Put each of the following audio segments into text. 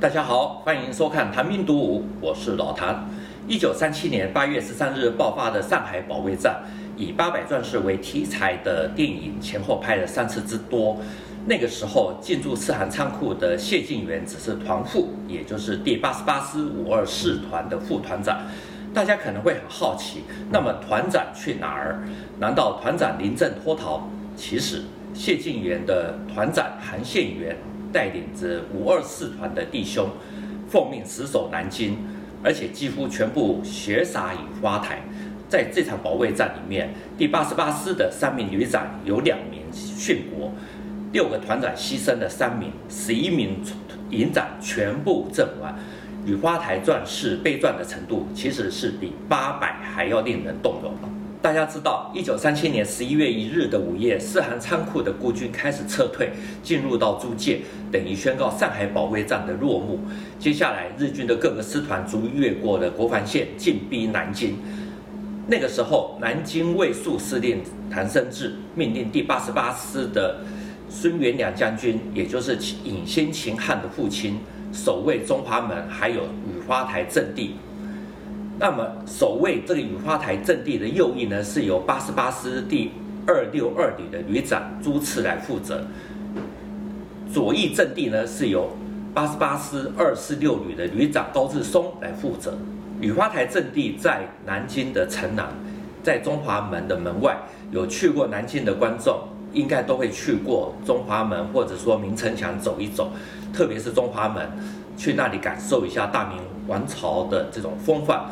大家好，欢迎收看《谭兵读武》，我是老谭。一九三七年八月十三日爆发的上海保卫战，以八百壮士为题材的电影前后拍了三次之多。那个时候进驻四行仓库的谢晋元只是团副，也就是第八十八师五二四团的副团长。大家可能会很好奇，那么团长去哪儿？难道团长临阵脱逃？其实谢晋元的团长韩宪元。带领着五二四团的弟兄，奉命死守南京，而且几乎全部血洒雨花台。在这场保卫战里面，第八十八师的三名旅长有两名殉国，六个团长牺牲了三名，十一名营长全部阵亡。雨花台战事悲壮的程度，其实是比八百还要令人动容。大家知道，一九三七年十一月一日的午夜，四行仓库的孤军开始撤退，进入到租界，等于宣告上海保卫战的落幕。接下来，日军的各个师团逐越过了国防线，进逼南京。那个时候，南京卫戍司令谭生智命令第八十八师的孙元良将军，也就是影先秦汉的父亲，守卫中华门，还有雨花台阵地。那么，守卫这个雨花台阵地的右翼呢，是由八十八师第二六二旅的旅长朱次来负责；左翼阵地呢，是由八十八师二四六旅的旅长高志松来负责。雨花台阵地在南京的城南，在中华门的门外。有去过南京的观众，应该都会去过中华门，或者说明城墙走一走，特别是中华门，去那里感受一下大明王朝的这种风范。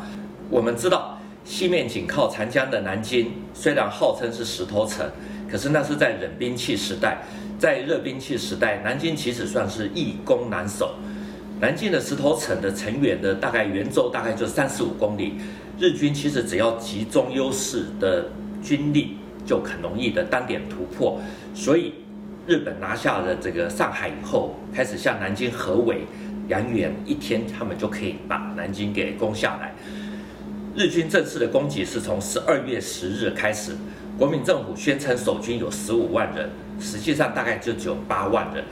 我们知道，西面紧靠长江的南京，虽然号称是石头城，可是那是在冷兵器时代。在热兵器时代，南京其实算是易攻难守。南京的石头城的城垣的大概圆周大概就三十五公里，日军其实只要集中优势的军力，就很容易的单点突破。所以，日本拿下了这个上海以后，开始向南京合围，杨元一天他们就可以把南京给攻下来。日军正式的攻击是从十二月十日开始，国民政府宣称守军有十五万人，实际上大概就只有八万人，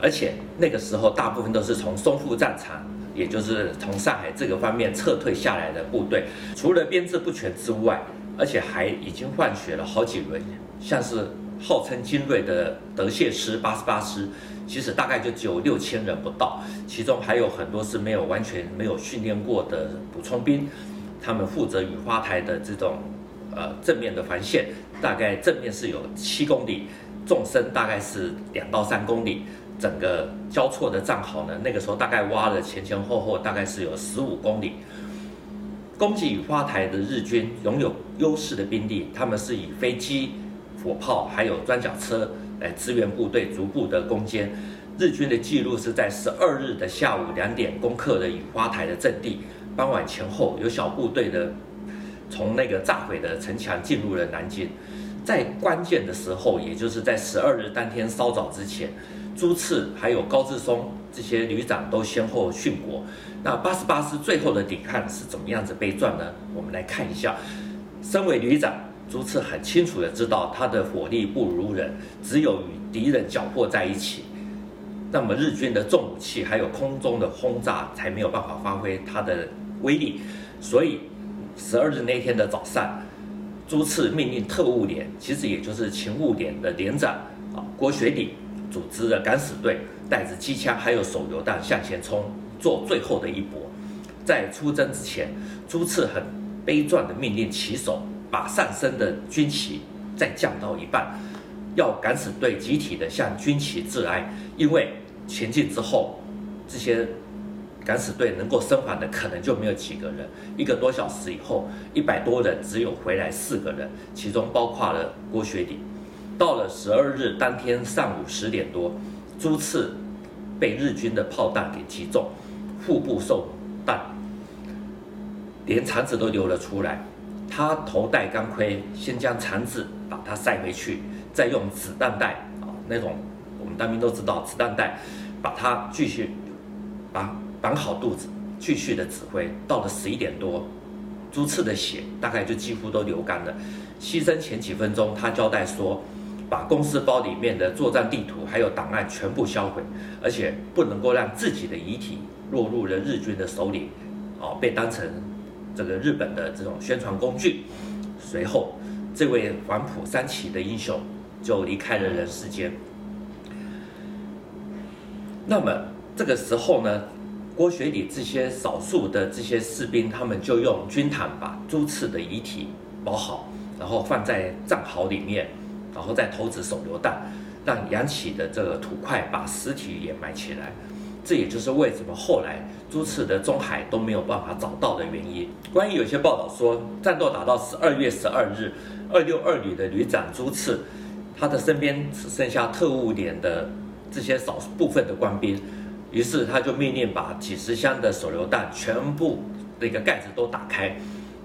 而且那个时候大部分都是从淞沪战场，也就是从上海这个方面撤退下来的部队，除了编制不全之外，而且还已经换血了好几轮，像是号称精锐的德械师八十八师，其实大概就只有六千人不到，其中还有很多是没有完全没有训练过的补充兵。他们负责雨花台的这种，呃，正面的防线，大概正面是有七公里，纵深大概是两到三公里，整个交错的战壕呢，那个时候大概挖了前前后后大概是有十五公里。攻击雨花台的日军拥有优势的兵力，他们是以飞机、火炮还有装甲车来支援部队，逐步的攻坚。日军的记录是在十二日的下午两点攻克了雨花台的阵地。傍晚前后，有小部队的从那个炸毁的城墙进入了南京。在关键的时候，也就是在十二日当天稍早之前，朱次还有高志松这些旅长都先后殉国。那八十八师最后的抵抗是怎么样子悲壮呢？我们来看一下。身为旅长，朱次很清楚的知道他的火力不如人，只有与敌人缴获在一起。那么日军的重武器还有空中的轰炸才没有办法发挥它的。威力，所以十二日那天的早上，朱次命令特务连，其实也就是勤务连的连长啊郭学礼，组织了敢死队，带着机枪还有手榴弹向前冲，做最后的一搏。在出征之前，朱次很悲壮的命令骑手把上升的军旗再降到一半，要敢死队集体的向军旗致哀，因为前进之后这些。敢死队能够生还的可能就没有几个人。一个多小时以后，一百多人只有回来四个人，其中包括了郭学礼。到了十二日当天上午十点多，朱次被日军的炮弹给击中，腹部受弹，连肠子都流了出来。他头戴钢盔，先将肠子把它塞回去，再用子弹带啊，那种我们当兵都知道子弹带，把它继续绑。绑好肚子，继续的指挥。到了十一点多，朱次的血大概就几乎都流干了。牺牲前几分钟，他交代说，把公事包里面的作战地图还有档案全部销毁，而且不能够让自己的遗体落入了日军的手里，哦，被当成这个日本的这种宣传工具。随后，这位黄埔三期的英雄就离开了人世间。那么这个时候呢，郭学礼这些少数的这些士兵，他们就用军毯把朱次的遗体包好，然后放在战壕里面，然后再投掷手榴弹，让扬起的这个土块把尸体掩埋起来。这也就是为什么后来朱次的中海都没有办法找到的原因。关于有些报道说，战斗打到十二月十二日，二六二旅的旅长朱次，他的身边只剩下特务连的这些少部分的官兵。于是他就命令把几十箱的手榴弹全部那个盖子都打开，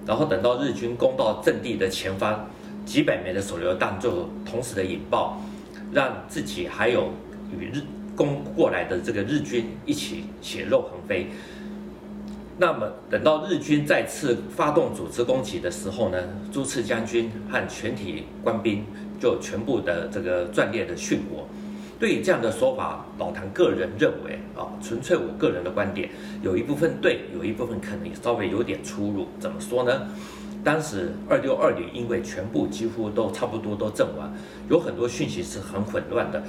然后等到日军攻到阵地的前方，几百枚的手榴弹就同时的引爆，让自己还有与日攻过来的这个日军一起血肉横飞。那么等到日军再次发动组织攻击的时候呢，朱次将军和全体官兵就全部的这个壮烈的殉国。对于这样的说法，老谭个人认为啊，纯粹我个人的观点，有一部分对，有一部分可能稍微有点出入。怎么说呢？当时二六二旅因为全部几乎都差不多都阵亡，有很多讯息是很混乱的。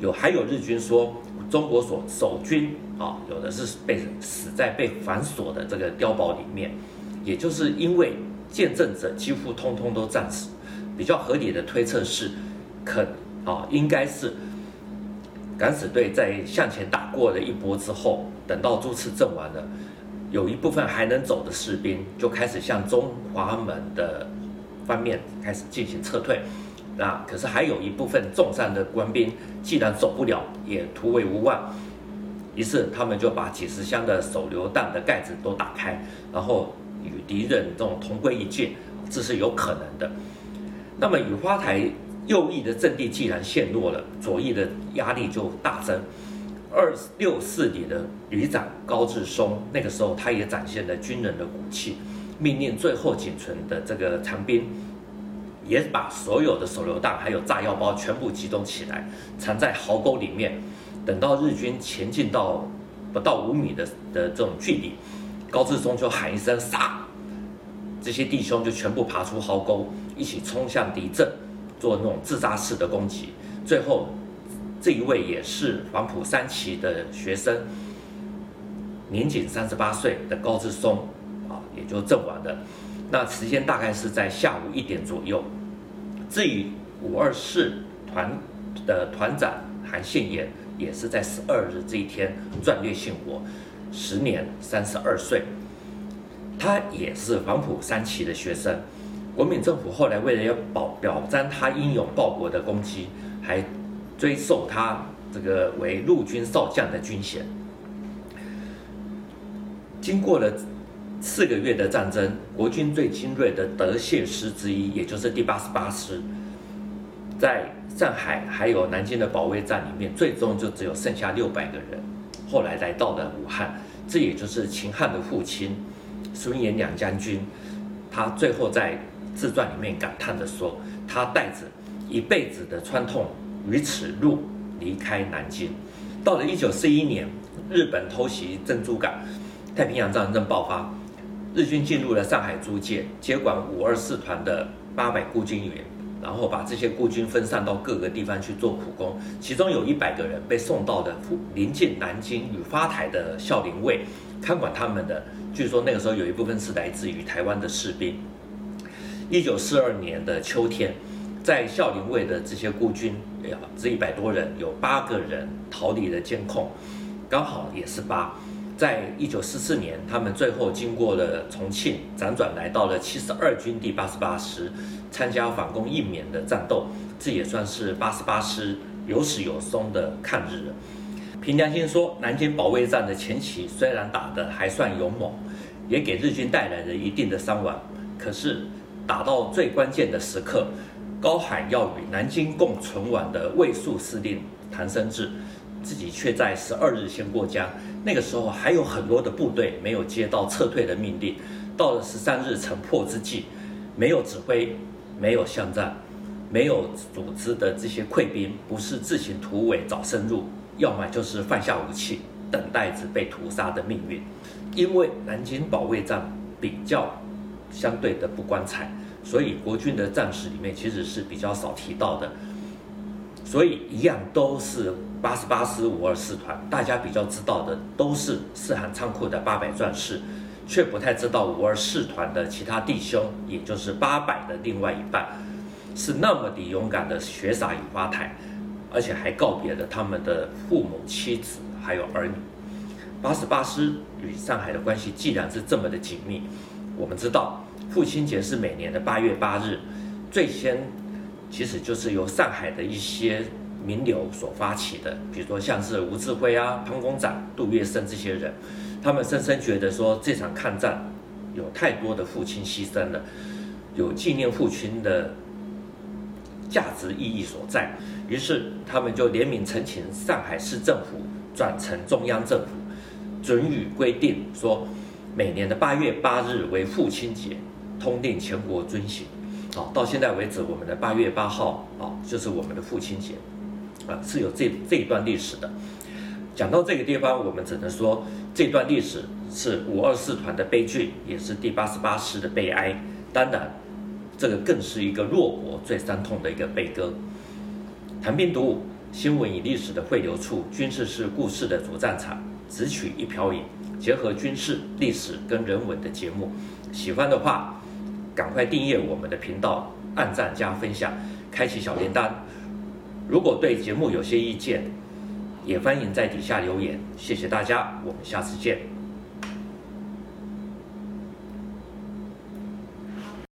有还有日军说中国所守军啊，有的是被死在被反锁的这个碉堡里面，也就是因为见证者几乎通通都战死。比较合理的推测是，可啊应该是。敢死队在向前打过了一波之后，等到朱次阵亡了，有一部分还能走的士兵就开始向中华门的方面开始进行撤退。那可是还有一部分重伤的官兵，既然走不了，也突围无望，于是他们就把几十箱的手榴弹的盖子都打开，然后与敌人这种同归于尽，这是有可能的。那么雨花台。右翼的阵地既然陷落了，左翼的压力就大增。二六四旅的旅长高志松，那个时候他也展现了军人的骨气，命令最后仅存的这个残兵，也把所有的手榴弹还有炸药包全部集中起来，藏在壕沟里面。等到日军前进到不到五米的的这种距离，高志松就喊一声“杀”，这些弟兄就全部爬出壕沟，一起冲向敌阵。做那种自杀式的攻击，最后这一位也是黄埔三期的学生，年仅三十八岁的高志松啊，也就阵亡了。那时间大概是在下午一点左右。至于五二四团的团长韩宪言，也是在十二日这一天壮烈殉国，时年三十二岁。他也是黄埔三期的学生。国民政府后来为了要保表彰他英勇报国的功绩，还追授他这个为陆军少将的军衔。经过了四个月的战争，国军最精锐的德械师之一，也就是第八十八师，在上海还有南京的保卫战里面，最终就只有剩下六百个人。后来来到了武汉，这也就是秦汉的父亲孙延两将军，他最后在。自传里面感叹的说：“他带着一辈子的穿痛与耻辱离开南京。到了一九四一年，日本偷袭珍珠港，太平洋战争爆发，日军进入了上海租界，接管五二四团的八百孤军员，然后把这些孤军分散到各个地方去做苦工，其中有一百个人被送到了临近南京雨花台的孝陵卫，看管他们的，据说那个时候有一部分是来自于台湾的士兵。”一九四二年的秋天，在孝陵卫的这些孤军，呀，这一百多人，有八个人逃离了监控，刚好也是八。在一九四四年，他们最后经过了重庆，辗转来到了七十二军第八十八师，参加反攻应缅的战斗。这也算是八十八师有始有终的抗日了。凭良心说，南京保卫战的前期虽然打得还算勇猛，也给日军带来了一定的伤亡，可是。打到最关键的时刻，高喊要与南京共存亡的卫戍司令谭生智，自己却在十二日先过江。那个时候还有很多的部队没有接到撤退的命令。到了十三日城破之际，没有指挥，没有巷战，没有组织的这些溃兵，不是自行突围找生路，要么就是放下武器，等待着被屠杀的命运。因为南京保卫战比较相对的不光彩，所以国军的战史里面其实是比较少提到的。所以一样都是八十八师五二四团，大家比较知道的都是四行仓库的八百壮士，却不太知道五二四团的其他弟兄，也就是八百的另外一半，是那么的勇敢的血洒雨花台，而且还告别了他们的父母、妻子还有儿女。八十八师与上海的关系既然是这么的紧密，我们知道父亲节是每年的八月八日，最先。其实就是由上海的一些名流所发起的，比如说像是吴志辉啊、潘公展、杜月笙这些人，他们深深觉得说这场抗战有太多的父亲牺牲了，有纪念父亲的价值意义所在，于是他们就联名呈请上海市政府转呈中央政府，准予规定说每年的八月八日为父亲节，通令全国遵行。好，到现在为止，我们的八月八号啊，就是我们的父亲节，啊，是有这这一段历史的。讲到这个地方，我们只能说这段历史是五二四团的悲剧，也是第八十八师的悲哀。当然，这个更是一个弱国最伤痛的一个悲歌。谈兵读武，新闻与历史的汇流处，军事是故事的主战场，只取一瓢饮，结合军事、历史跟人文的节目，喜欢的话。赶快订阅我们的频道，按赞加分享，开启小铃铛。如果对节目有些意见，也欢迎在底下留言。谢谢大家，我们下次见。